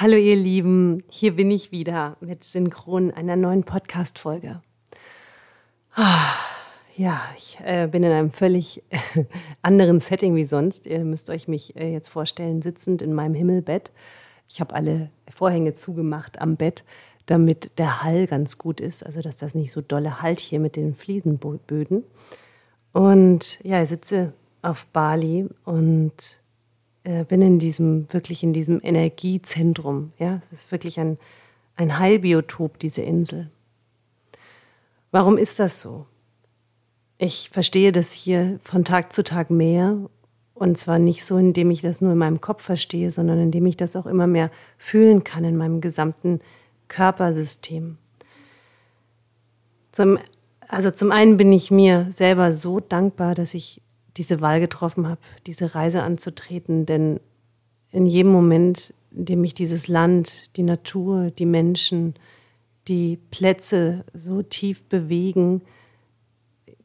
Hallo ihr Lieben, hier bin ich wieder mit Synchron einer neuen Podcast-Folge. Ah, ja, ich äh, bin in einem völlig anderen Setting wie sonst. Ihr müsst euch mich äh, jetzt vorstellen, sitzend in meinem Himmelbett. Ich habe alle Vorhänge zugemacht am Bett, damit der Hall ganz gut ist, also dass das nicht so dolle halt hier mit den Fliesenböden. Und ja, ich sitze auf Bali und äh, bin in diesem, wirklich in diesem Energiezentrum. Ja, es ist wirklich ein, ein Heilbiotop, diese Insel. Warum ist das so? Ich verstehe das hier von Tag zu Tag mehr und zwar nicht so, indem ich das nur in meinem Kopf verstehe, sondern indem ich das auch immer mehr fühlen kann in meinem gesamten Körpersystem. Zum, also zum einen bin ich mir selber so dankbar, dass ich diese Wahl getroffen habe, diese Reise anzutreten. Denn in jedem Moment, in dem ich dieses Land, die Natur, die Menschen, die Plätze so tief bewegen,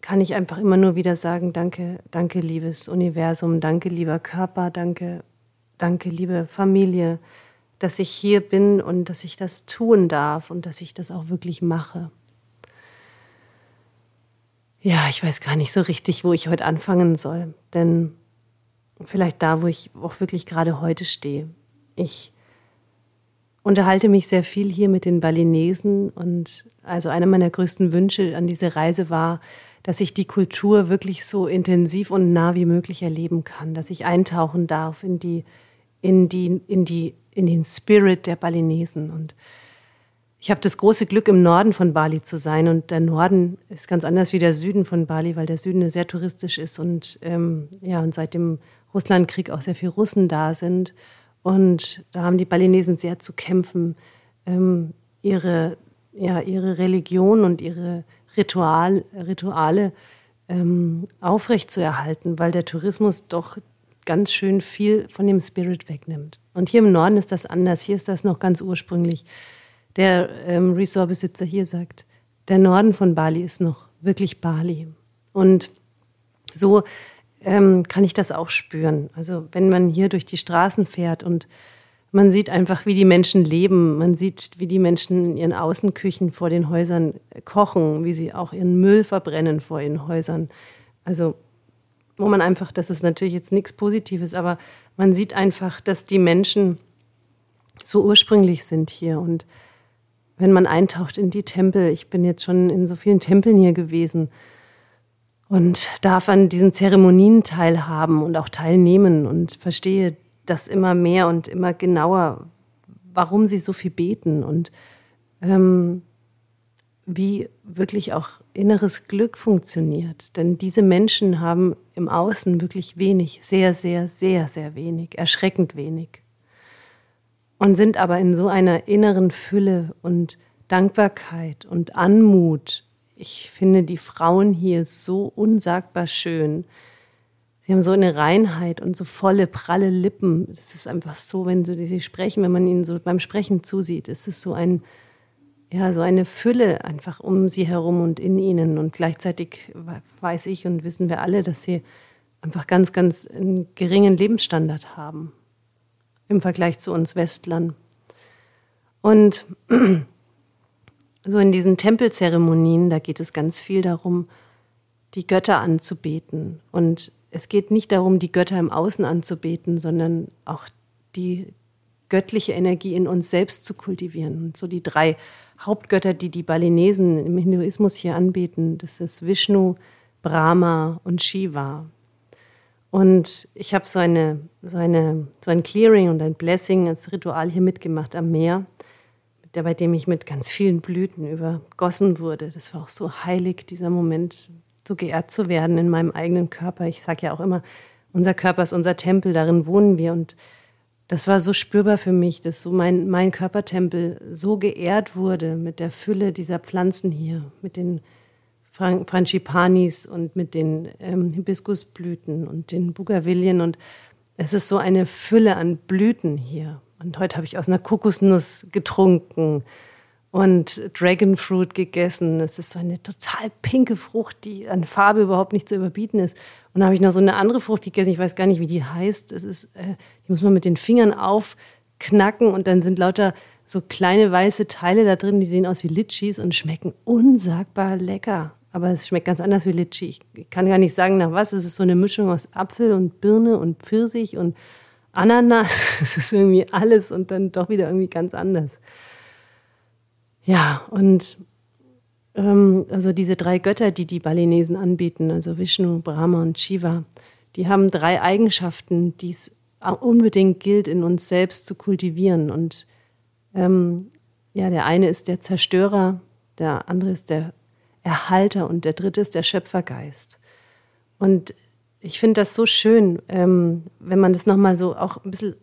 kann ich einfach immer nur wieder sagen, danke, danke, liebes Universum, danke, lieber Körper, danke, danke, liebe Familie, dass ich hier bin und dass ich das tun darf und dass ich das auch wirklich mache. Ja, ich weiß gar nicht so richtig, wo ich heute anfangen soll. Denn vielleicht da, wo ich auch wirklich gerade heute stehe. Ich unterhalte mich sehr viel hier mit den Balinesen und also einer meiner größten Wünsche an diese Reise war, dass ich die Kultur wirklich so intensiv und nah wie möglich erleben kann, dass ich eintauchen darf in die, in die, in die, in den Spirit der Balinesen und ich habe das große Glück, im Norden von Bali zu sein. Und der Norden ist ganz anders wie der Süden von Bali, weil der Süden sehr touristisch ist und, ähm, ja, und seit dem Russlandkrieg auch sehr viele Russen da sind. Und da haben die Balinesen sehr zu kämpfen, ähm, ihre, ja, ihre Religion und ihre Ritual, Rituale ähm, aufrechtzuerhalten, weil der Tourismus doch ganz schön viel von dem Spirit wegnimmt. Und hier im Norden ist das anders. Hier ist das noch ganz ursprünglich der ähm, Resortbesitzer hier sagt, der Norden von Bali ist noch wirklich Bali. Und so ähm, kann ich das auch spüren. Also wenn man hier durch die Straßen fährt und man sieht einfach, wie die Menschen leben, man sieht, wie die Menschen in ihren Außenküchen vor den Häusern kochen, wie sie auch ihren Müll verbrennen vor ihren Häusern. Also wo man einfach, das ist natürlich jetzt nichts Positives, aber man sieht einfach, dass die Menschen so ursprünglich sind hier und wenn man eintaucht in die Tempel. Ich bin jetzt schon in so vielen Tempeln hier gewesen und darf an diesen Zeremonien teilhaben und auch teilnehmen und verstehe das immer mehr und immer genauer, warum sie so viel beten und ähm, wie wirklich auch inneres Glück funktioniert. Denn diese Menschen haben im Außen wirklich wenig, sehr, sehr, sehr, sehr wenig, erschreckend wenig und sind aber in so einer inneren Fülle und Dankbarkeit und Anmut. Ich finde die Frauen hier so unsagbar schön. Sie haben so eine Reinheit und so volle, pralle Lippen. Das ist einfach so, wenn sie sprechen, wenn man ihnen so beim Sprechen zusieht, es ist so ein, ja, so eine Fülle einfach um sie herum und in ihnen. Und gleichzeitig weiß ich und wissen wir alle, dass sie einfach ganz, ganz einen geringen Lebensstandard haben im Vergleich zu uns Westlern. Und so in diesen Tempelzeremonien, da geht es ganz viel darum, die Götter anzubeten. Und es geht nicht darum, die Götter im Außen anzubeten, sondern auch die göttliche Energie in uns selbst zu kultivieren. Und so die drei Hauptgötter, die die Balinesen im Hinduismus hier anbeten, das ist Vishnu, Brahma und Shiva. Und ich habe so, eine, so, eine, so ein Clearing und ein Blessing als Ritual hier mitgemacht am Meer, der, bei dem ich mit ganz vielen Blüten übergossen wurde. Das war auch so heilig, dieser Moment, so geehrt zu werden in meinem eigenen Körper. Ich sage ja auch immer, unser Körper ist unser Tempel, darin wohnen wir. Und das war so spürbar für mich, dass so mein, mein Körpertempel so geehrt wurde mit der Fülle dieser Pflanzen hier, mit den Frangipanis und mit den ähm, Hibiskusblüten und den Bougavillen. Und es ist so eine Fülle an Blüten hier. Und heute habe ich aus einer Kokosnuss getrunken und Dragonfruit gegessen. Es ist so eine total pinke Frucht, die an Farbe überhaupt nicht zu überbieten ist. Und dann habe ich noch so eine andere Frucht gegessen, ich weiß gar nicht, wie die heißt. Es ist, äh, die muss man mit den Fingern auf knacken und dann sind lauter so kleine weiße Teile da drin, die sehen aus wie Litchis und schmecken unsagbar lecker. Aber es schmeckt ganz anders wie Litchi. Ich kann gar nicht sagen, nach was. Es ist so eine Mischung aus Apfel und Birne und Pfirsich und Ananas. Es ist irgendwie alles und dann doch wieder irgendwie ganz anders. Ja, und ähm, also diese drei Götter, die die Balinesen anbieten, also Vishnu, Brahma und Shiva, die haben drei Eigenschaften, die es unbedingt gilt, in uns selbst zu kultivieren. Und ähm, ja, der eine ist der Zerstörer, der andere ist der Erhalter und der dritte ist der Schöpfergeist. Und ich finde das so schön, ähm, wenn man das nochmal so auch ein bisschen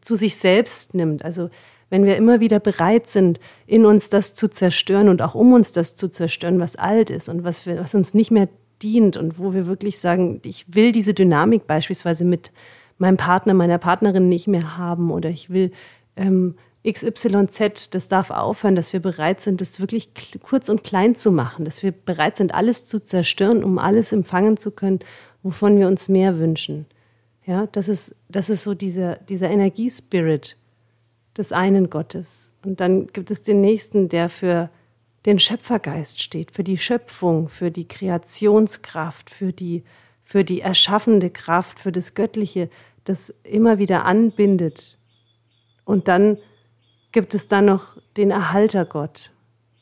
zu sich selbst nimmt. Also wenn wir immer wieder bereit sind, in uns das zu zerstören und auch um uns das zu zerstören, was alt ist und was, wir, was uns nicht mehr dient und wo wir wirklich sagen, ich will diese Dynamik beispielsweise mit meinem Partner, meiner Partnerin nicht mehr haben oder ich will ähm, XYZ, das darf aufhören, dass wir bereit sind, das wirklich kurz und klein zu machen, dass wir bereit sind, alles zu zerstören, um alles empfangen zu können, wovon wir uns mehr wünschen. Ja, das ist, das ist so dieser, dieser Energiespirit des einen Gottes. Und dann gibt es den nächsten, der für den Schöpfergeist steht, für die Schöpfung, für die Kreationskraft, für die, für die erschaffende Kraft, für das Göttliche, das immer wieder anbindet. Und dann gibt es dann noch den Erhaltergott,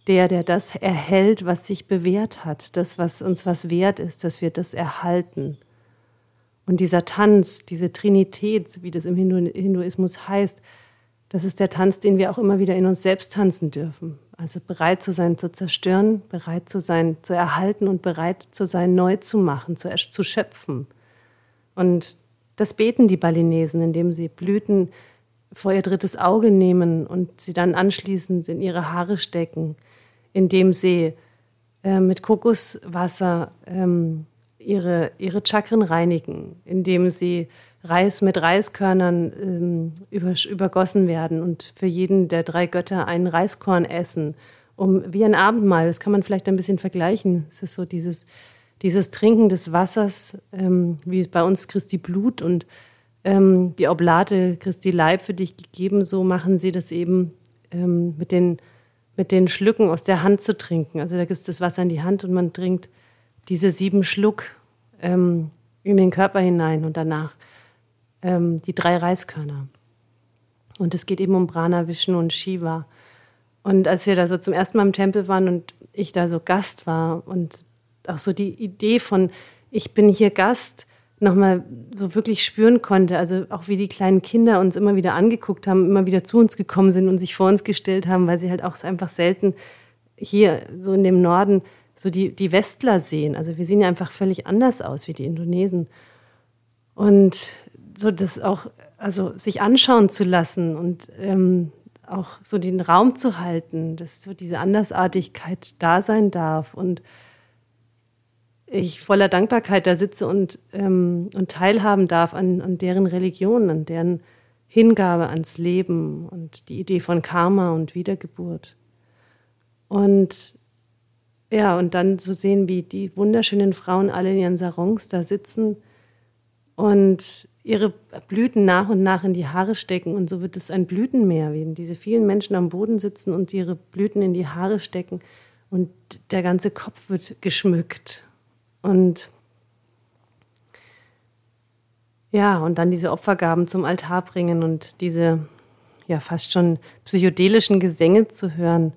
der, der das erhält, was sich bewährt hat, das, was uns was wert ist, dass wir das erhalten. Und dieser Tanz, diese Trinität, wie das im Hinduismus heißt, das ist der Tanz, den wir auch immer wieder in uns selbst tanzen dürfen. Also bereit zu sein, zu zerstören, bereit zu sein, zu erhalten und bereit zu sein, neu zu machen, zu, zu schöpfen. Und das beten die Balinesen, indem sie Blüten vor ihr drittes Auge nehmen und sie dann anschließend in ihre Haare stecken, indem sie äh, mit Kokoswasser ähm, ihre, ihre Chakren reinigen, indem sie Reis mit Reiskörnern ähm, über, übergossen werden und für jeden der drei Götter ein Reiskorn essen, um wie ein Abendmahl. Das kann man vielleicht ein bisschen vergleichen. Es ist so dieses, dieses Trinken des Wassers, ähm, wie bei uns Christi Blut und ähm, die Oblate Christi Leib für dich gegeben, so machen sie das eben ähm, mit, den, mit den Schlücken aus der Hand zu trinken. Also da gibt es das Wasser in die Hand und man trinkt diese sieben Schluck ähm, in den Körper hinein und danach ähm, die drei Reiskörner. Und es geht eben um Brahma, Vishnu und Shiva. Und als wir da so zum ersten Mal im Tempel waren und ich da so Gast war und auch so die Idee von, ich bin hier Gast, nochmal so wirklich spüren konnte. Also auch wie die kleinen Kinder uns immer wieder angeguckt haben, immer wieder zu uns gekommen sind und sich vor uns gestellt haben, weil sie halt auch einfach selten hier so in dem Norden so die, die Westler sehen. Also wir sehen ja einfach völlig anders aus wie die Indonesen. Und so das auch, also sich anschauen zu lassen und ähm, auch so den Raum zu halten, dass so diese Andersartigkeit da sein darf und ich voller Dankbarkeit da sitze und, ähm, und teilhaben darf an, an deren Religion, an deren Hingabe ans Leben und die Idee von Karma und Wiedergeburt. Und ja, und dann zu sehen, wie die wunderschönen Frauen alle in ihren Sarons da sitzen und ihre Blüten nach und nach in die Haare stecken. Und so wird es ein Blütenmeer, wie diese vielen Menschen am Boden sitzen und ihre Blüten in die Haare stecken. Und der ganze Kopf wird geschmückt und ja, und dann diese Opfergaben zum Altar bringen und diese ja fast schon psychedelischen Gesänge zu hören,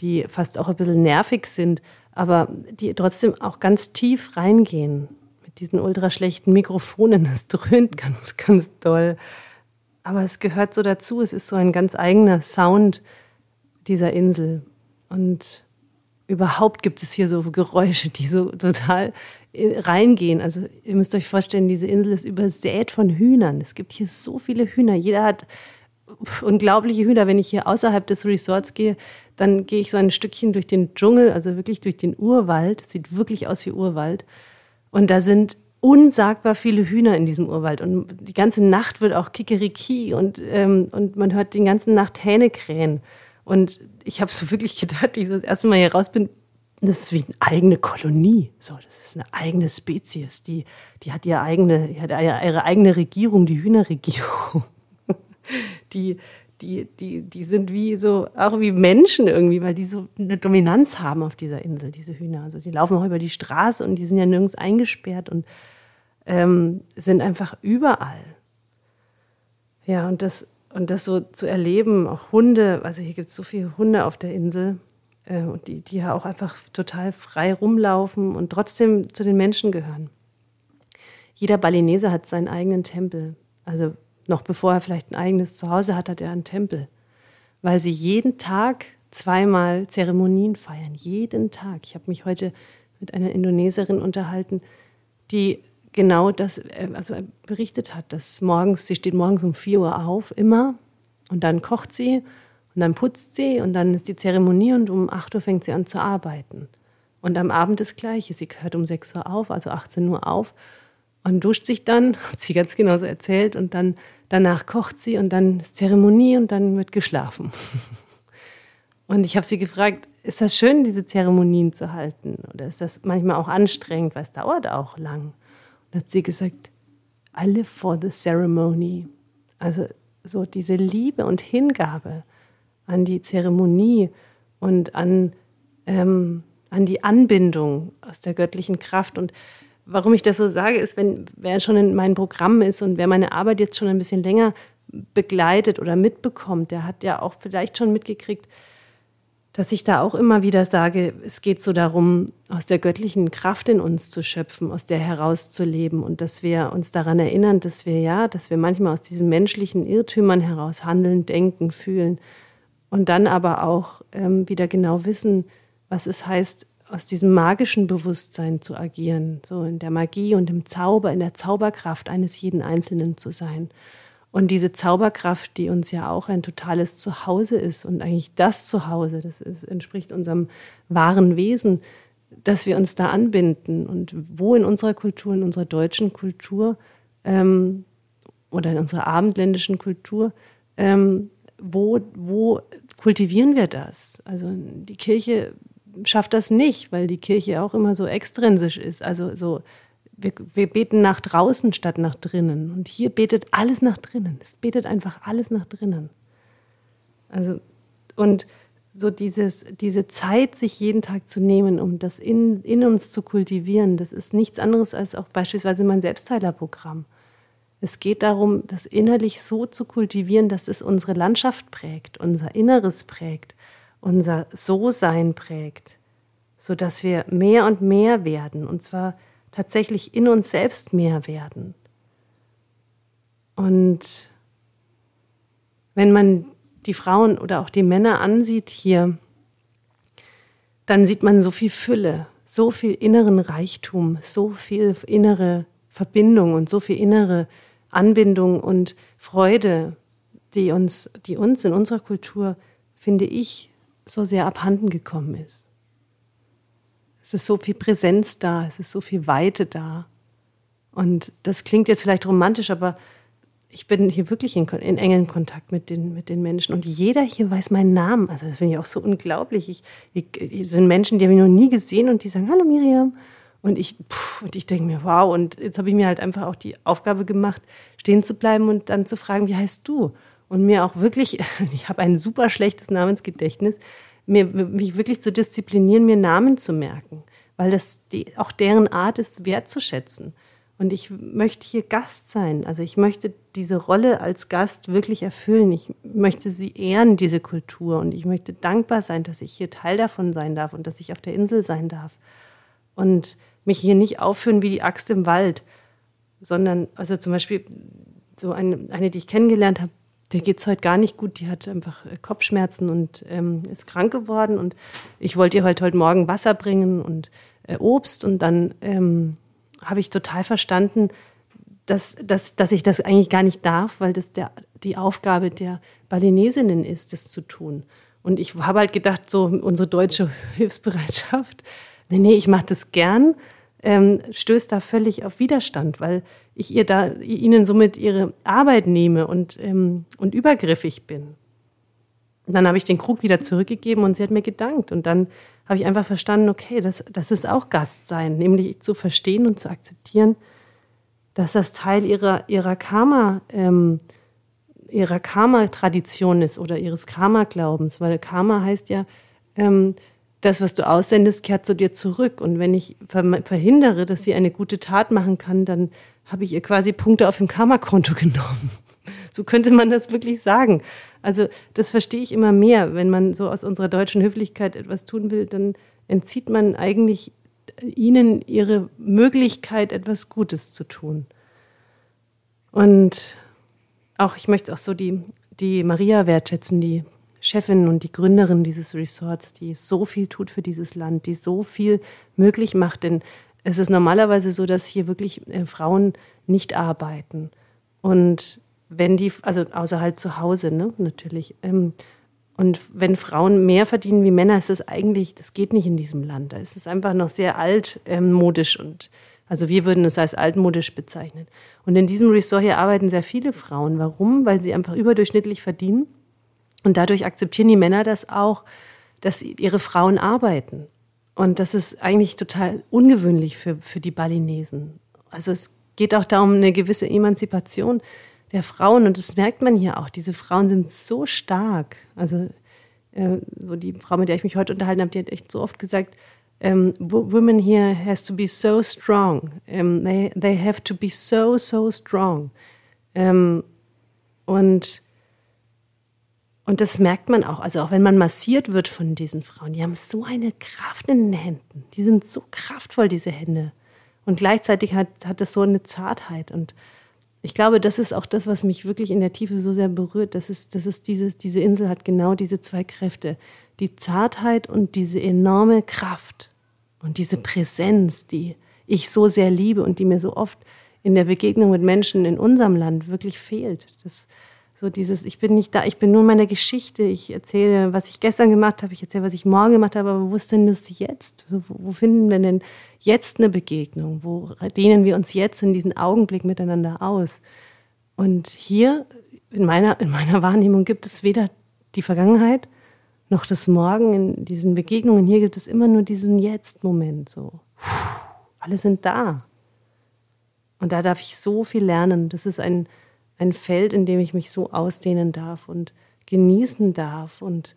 die fast auch ein bisschen nervig sind, aber die trotzdem auch ganz tief reingehen mit diesen ultra schlechten Mikrofonen. Es dröhnt ganz, ganz doll. Aber es gehört so dazu. Es ist so ein ganz eigener Sound dieser Insel. Und überhaupt gibt es hier so Geräusche, die so total äh, reingehen. Also ihr müsst euch vorstellen, diese Insel ist übersät von Hühnern. Es gibt hier so viele Hühner. Jeder hat unglaubliche Hühner. Wenn ich hier außerhalb des Resorts gehe, dann gehe ich so ein Stückchen durch den Dschungel, also wirklich durch den Urwald. Sieht wirklich aus wie Urwald. Und da sind unsagbar viele Hühner in diesem Urwald. Und die ganze Nacht wird auch Kikeriki und, ähm, und man hört die ganze Nacht Hähne krähen. Und ich habe so wirklich gedacht, wie ich so das erste Mal hier raus bin, das ist wie eine eigene Kolonie. So, das ist eine eigene Spezies. Die, die hat ihre eigene, ihre eigene Regierung, die Hühnerregierung. die, die, die, die sind wie so, auch wie Menschen irgendwie, weil die so eine Dominanz haben auf dieser Insel, diese Hühner. Also die laufen auch über die Straße und die sind ja nirgends eingesperrt und ähm, sind einfach überall. Ja, und das, und das so zu erleben, auch Hunde, also hier gibt es so viele Hunde auf der Insel, äh, und die, die ja auch einfach total frei rumlaufen und trotzdem zu den Menschen gehören. Jeder Balinese hat seinen eigenen Tempel. Also noch bevor er vielleicht ein eigenes Zuhause hat, hat er einen Tempel. Weil sie jeden Tag zweimal Zeremonien feiern. Jeden Tag. Ich habe mich heute mit einer Indoneserin unterhalten, die genau das äh, also berichtet hat, dass morgens, sie steht morgens um 4 Uhr auf, immer, und dann kocht sie und dann putzt sie und dann ist die Zeremonie und um 8 Uhr fängt sie an zu arbeiten. Und am Abend das Gleiche. Sie hört um 6 Uhr auf, also 18 Uhr auf und duscht sich dann, hat sie ganz genau so erzählt, und dann danach kocht sie und dann ist Zeremonie und dann wird geschlafen. Und ich habe sie gefragt, ist das schön, diese Zeremonien zu halten? Oder ist das manchmal auch anstrengend, weil es dauert auch lang? Und hat sie gesagt, I live for the ceremony. Also so diese Liebe und Hingabe an die Zeremonie und an, ähm, an die Anbindung aus der göttlichen Kraft. Und warum ich das so sage, ist, wenn wer schon in meinem Programm ist und wer meine Arbeit jetzt schon ein bisschen länger begleitet oder mitbekommt, der hat ja auch vielleicht schon mitgekriegt, dass ich da auch immer wieder sage, es geht so darum, aus der göttlichen Kraft in uns zu schöpfen, aus der herauszuleben und dass wir uns daran erinnern, dass wir ja, dass wir manchmal aus diesen menschlichen Irrtümern heraus handeln, denken, fühlen und dann aber auch ähm, wieder genau wissen, was es heißt, aus diesem magischen Bewusstsein zu agieren, so in der Magie und im Zauber, in der Zauberkraft eines jeden Einzelnen zu sein. Und diese Zauberkraft, die uns ja auch ein totales Zuhause ist und eigentlich das Zuhause, das ist, entspricht unserem wahren Wesen, dass wir uns da anbinden. Und wo in unserer Kultur, in unserer deutschen Kultur ähm, oder in unserer abendländischen Kultur, ähm, wo, wo kultivieren wir das? Also die Kirche schafft das nicht, weil die Kirche auch immer so extrinsisch ist. Also so, wir, wir beten nach draußen statt nach drinnen. Und hier betet alles nach drinnen. Es betet einfach alles nach drinnen. Also, und so dieses, diese Zeit, sich jeden Tag zu nehmen, um das in, in uns zu kultivieren, das ist nichts anderes als auch beispielsweise mein Selbstheilerprogramm. Es geht darum, das innerlich so zu kultivieren, dass es unsere Landschaft prägt, unser Inneres prägt unser So-Sein prägt, sodass wir mehr und mehr werden, und zwar tatsächlich in uns selbst mehr werden. Und wenn man die Frauen oder auch die Männer ansieht hier, dann sieht man so viel Fülle, so viel inneren Reichtum, so viel innere Verbindung und so viel innere Anbindung und Freude, die uns, die uns in unserer Kultur, finde ich, so sehr abhanden gekommen ist. Es ist so viel Präsenz da, es ist so viel Weite da. Und das klingt jetzt vielleicht romantisch, aber ich bin hier wirklich in, in engen Kontakt mit den, mit den Menschen. Und jeder hier weiß meinen Namen. Also das finde ich auch so unglaublich. Ich, ich, sind Menschen, die habe ich noch nie gesehen und die sagen, hallo Miriam. Und ich, und ich denke mir, wow. Und jetzt habe ich mir halt einfach auch die Aufgabe gemacht, stehen zu bleiben und dann zu fragen, wie heißt du? und mir auch wirklich, ich habe ein super schlechtes Namensgedächtnis, mir, mich wirklich zu disziplinieren, mir Namen zu merken, weil das die, auch deren Art ist, wertzuschätzen. Und ich möchte hier Gast sein. Also ich möchte diese Rolle als Gast wirklich erfüllen. Ich möchte sie ehren, diese Kultur. Und ich möchte dankbar sein, dass ich hier Teil davon sein darf und dass ich auf der Insel sein darf. Und mich hier nicht aufführen wie die Axt im Wald, sondern, also zum Beispiel so eine, eine die ich kennengelernt habe, der geht es heute gar nicht gut. Die hat einfach äh, Kopfschmerzen und ähm, ist krank geworden. Und ich wollte ihr heute, heute Morgen Wasser bringen und äh, Obst. Und dann ähm, habe ich total verstanden, dass, dass, dass ich das eigentlich gar nicht darf, weil das der, die Aufgabe der Balinesinnen ist, das zu tun. Und ich habe halt gedacht, so unsere deutsche Hilfsbereitschaft, nee, nee, ich mache das gern, ähm, stößt da völlig auf Widerstand, weil ich ihr da ihnen somit ihre Arbeit nehme und, ähm, und übergriffig bin. Und dann habe ich den Krug wieder zurückgegeben und sie hat mir gedankt. Und dann habe ich einfach verstanden, okay, das, das ist auch Gastsein, nämlich zu verstehen und zu akzeptieren, dass das Teil ihrer, ihrer Karma, ähm, ihrer Karma-Tradition ist oder ihres Karma-Glaubens, weil Karma heißt ja, ähm, das, was du aussendest, kehrt zu dir zurück. Und wenn ich verhindere, dass sie eine gute Tat machen kann, dann habe ich ihr quasi Punkte auf dem Karma-Konto genommen. So könnte man das wirklich sagen. Also das verstehe ich immer mehr. Wenn man so aus unserer deutschen Höflichkeit etwas tun will, dann entzieht man eigentlich ihnen ihre Möglichkeit, etwas Gutes zu tun. Und auch, ich möchte auch so die, die Maria wertschätzen, die Chefin und die Gründerin dieses Resorts, die so viel tut für dieses Land, die so viel möglich macht. Denn es ist normalerweise so, dass hier wirklich äh, Frauen nicht arbeiten. Und wenn die, also außer halt zu Hause, ne, natürlich. Ähm, und wenn Frauen mehr verdienen wie Männer, ist das eigentlich, das geht nicht in diesem Land. Da ist es einfach noch sehr altmodisch und also wir würden es als altmodisch bezeichnen. Und in diesem Resort hier arbeiten sehr viele Frauen. Warum? Weil sie einfach überdurchschnittlich verdienen. Und dadurch akzeptieren die Männer das auch, dass ihre Frauen arbeiten. Und das ist eigentlich total ungewöhnlich für, für die Balinesen. Also es geht auch darum, eine gewisse Emanzipation der Frauen. Und das merkt man hier auch. Diese Frauen sind so stark. Also äh, so die Frau, mit der ich mich heute unterhalten habe, die hat echt so oft gesagt, um, women here has to be so strong. Um, they, they have to be so, so strong. Um, und, und das merkt man auch. Also auch wenn man massiert wird von diesen Frauen, die haben so eine Kraft in den Händen. Die sind so kraftvoll, diese Hände. Und gleichzeitig hat, hat das so eine Zartheit. Und ich glaube, das ist auch das, was mich wirklich in der Tiefe so sehr berührt. Das ist, das ist dieses, diese Insel hat genau diese zwei Kräfte. Die Zartheit und diese enorme Kraft. Und diese Präsenz, die ich so sehr liebe und die mir so oft in der Begegnung mit Menschen in unserem Land wirklich fehlt. Das, so dieses, ich bin nicht da, ich bin nur in meiner Geschichte. Ich erzähle, was ich gestern gemacht habe, ich erzähle, was ich morgen gemacht habe, aber wo ist denn das jetzt? Wo, wo finden wir denn jetzt eine Begegnung? Wo dehnen wir uns jetzt in diesen Augenblick miteinander aus? Und hier in meiner, in meiner Wahrnehmung gibt es weder die Vergangenheit noch das Morgen in diesen Begegnungen. Hier gibt es immer nur diesen Jetzt-Moment. So, alle sind da. Und da darf ich so viel lernen. Das ist ein, ein Feld, in dem ich mich so ausdehnen darf und genießen darf und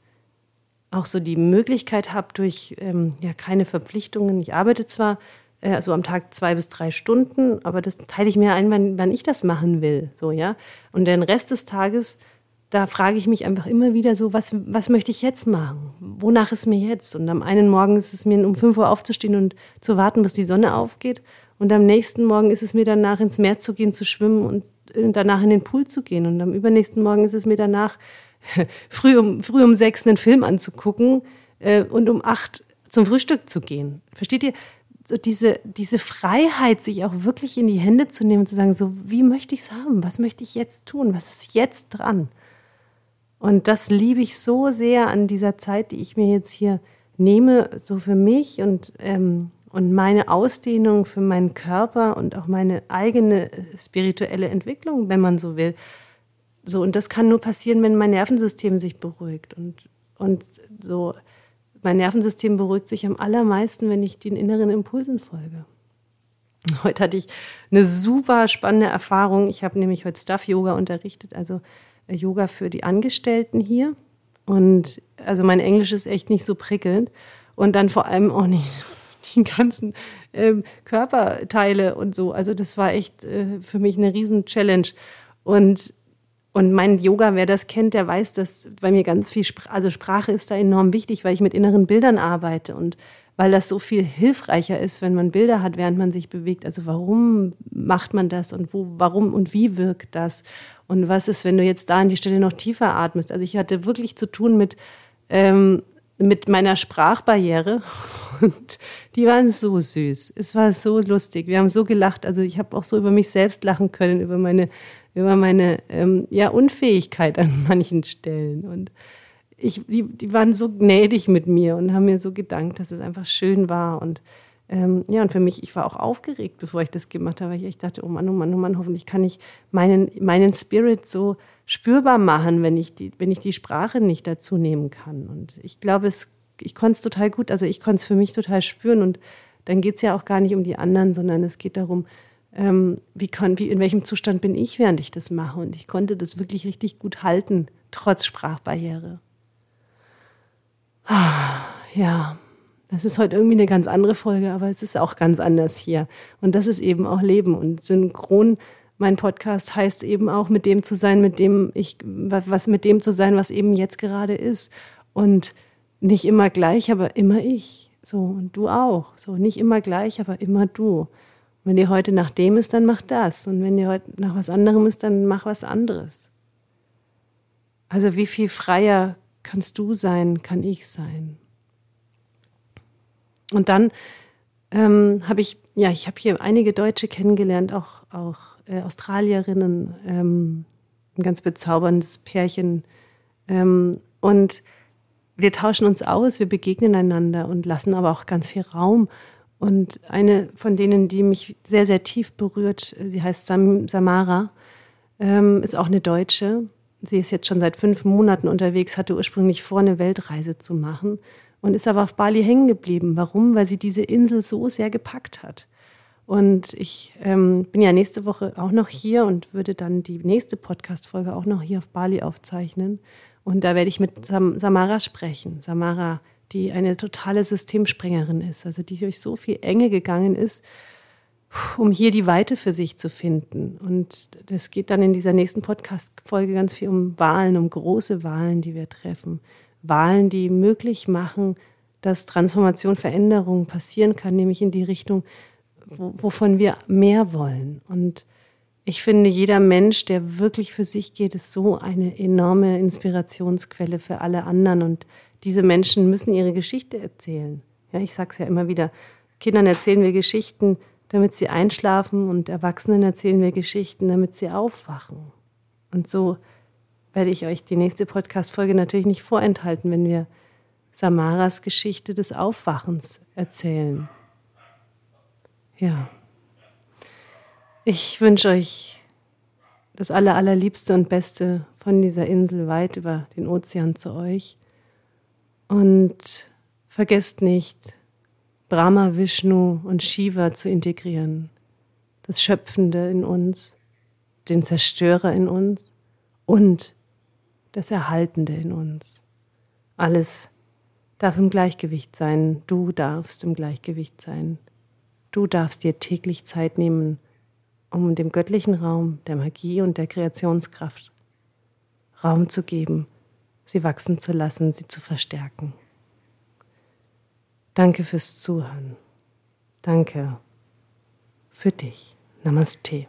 auch so die Möglichkeit habe durch ähm, ja keine Verpflichtungen. Ich arbeite zwar äh, so also am Tag zwei bis drei Stunden, aber das teile ich mir ein, wann, wann ich das machen will. So ja. Und den Rest des Tages da frage ich mich einfach immer wieder so, was, was möchte ich jetzt machen? Wonach ist mir jetzt? Und am einen Morgen ist es mir um 5 Uhr aufzustehen und zu warten, bis die Sonne aufgeht. Und am nächsten Morgen ist es mir danach ins Meer zu gehen, zu schwimmen und danach in den Pool zu gehen. Und am übernächsten Morgen ist es mir danach früh um, früh um sechs einen Film anzugucken äh, und um acht zum Frühstück zu gehen. Versteht ihr? So diese, diese Freiheit, sich auch wirklich in die Hände zu nehmen und zu sagen, so wie möchte ich es haben? Was möchte ich jetzt tun? Was ist jetzt dran? Und das liebe ich so sehr an dieser Zeit, die ich mir jetzt hier nehme, so für mich und, ähm, und meine Ausdehnung für meinen Körper und auch meine eigene äh, spirituelle Entwicklung, wenn man so will. So, und das kann nur passieren, wenn mein Nervensystem sich beruhigt. Und, und so, mein Nervensystem beruhigt sich am allermeisten, wenn ich den inneren Impulsen folge. Heute hatte ich eine super spannende Erfahrung. Ich habe nämlich heute Stuff Yoga unterrichtet, also Yoga für die Angestellten hier. Und also mein Englisch ist echt nicht so prickelnd. Und dann vor allem auch nicht die ganzen ähm, Körperteile und so. Also das war echt äh, für mich eine riesen Challenge. Und, und mein Yoga, wer das kennt, der weiß, dass bei mir ganz viel, Spr also Sprache ist da enorm wichtig, weil ich mit inneren Bildern arbeite und weil das so viel hilfreicher ist, wenn man Bilder hat, während man sich bewegt. Also warum macht man das und wo, warum und wie wirkt das? Und was ist, wenn du jetzt da an die Stelle noch tiefer atmest? Also ich hatte wirklich zu tun mit, ähm, mit meiner Sprachbarriere und die waren so süß. Es war so lustig. Wir haben so gelacht. Also ich habe auch so über mich selbst lachen können, über meine, über meine ähm, ja, Unfähigkeit an manchen Stellen. Und ich, die, die waren so gnädig mit mir und haben mir so gedankt, dass es einfach schön war. Und ähm, ja, und für mich, ich war auch aufgeregt, bevor ich das gemacht habe, ich dachte, oh Mann, oh Mann, oh Mann, hoffentlich kann ich meinen, meinen Spirit so spürbar machen, wenn ich, die, wenn ich die Sprache nicht dazu nehmen kann. Und ich glaube, es, ich konnte es total gut, also ich konnte es für mich total spüren. Und dann geht es ja auch gar nicht um die anderen, sondern es geht darum, ähm, wie, kann, wie, in welchem Zustand bin ich, während ich das mache. Und ich konnte das wirklich richtig gut halten, trotz Sprachbarriere. Ah, ja, das ist heute irgendwie eine ganz andere Folge, aber es ist auch ganz anders hier. Und das ist eben auch Leben. Und synchron, mein Podcast heißt eben auch, mit dem zu sein, mit dem ich, was mit dem zu sein, was eben jetzt gerade ist. Und nicht immer gleich, aber immer ich. So, und du auch. So, nicht immer gleich, aber immer du. Wenn dir heute nach dem ist, dann mach das. Und wenn dir heute nach was anderem ist, dann mach was anderes. Also wie viel freier kannst du sein, kann ich sein. Und dann ähm, habe ich, ja, ich habe hier einige Deutsche kennengelernt, auch, auch äh, Australierinnen, ähm, ein ganz bezauberndes Pärchen. Ähm, und wir tauschen uns aus, wir begegnen einander und lassen aber auch ganz viel Raum und eine von denen, die mich sehr, sehr tief berührt, sie heißt Sam Samara, ähm, ist auch eine Deutsche. Sie ist jetzt schon seit fünf Monaten unterwegs, hatte ursprünglich vor, eine Weltreise zu machen und ist aber auf Bali hängen geblieben. Warum? Weil sie diese Insel so sehr gepackt hat. Und ich ähm, bin ja nächste Woche auch noch hier und würde dann die nächste Podcast-Folge auch noch hier auf Bali aufzeichnen. Und da werde ich mit Sam Samara sprechen. Samara die eine totale Systemsprengerin ist, also die durch so viel Enge gegangen ist, um hier die Weite für sich zu finden. Und das geht dann in dieser nächsten Podcast-Folge ganz viel um Wahlen, um große Wahlen, die wir treffen. Wahlen, die möglich machen, dass Transformation, Veränderung passieren kann, nämlich in die Richtung, wovon wir mehr wollen. Und ich finde, jeder Mensch, der wirklich für sich geht, ist so eine enorme Inspirationsquelle für alle anderen. Und diese Menschen müssen ihre Geschichte erzählen. Ja, ich sage es ja immer wieder, Kindern erzählen wir Geschichten, damit sie einschlafen und Erwachsenen erzählen wir Geschichten, damit sie aufwachen. Und so werde ich euch die nächste Podcast-Folge natürlich nicht vorenthalten, wenn wir Samaras Geschichte des Aufwachens erzählen. Ja. Ich wünsche euch das Aller, Allerliebste und Beste von dieser Insel weit über den Ozean zu euch. Und vergesst nicht, Brahma, Vishnu und Shiva zu integrieren. Das Schöpfende in uns, den Zerstörer in uns und das Erhaltende in uns. Alles darf im Gleichgewicht sein. Du darfst im Gleichgewicht sein. Du darfst dir täglich Zeit nehmen, um dem göttlichen Raum, der Magie und der Kreationskraft Raum zu geben sie wachsen zu lassen, sie zu verstärken. Danke fürs Zuhören. Danke für dich. Namaste.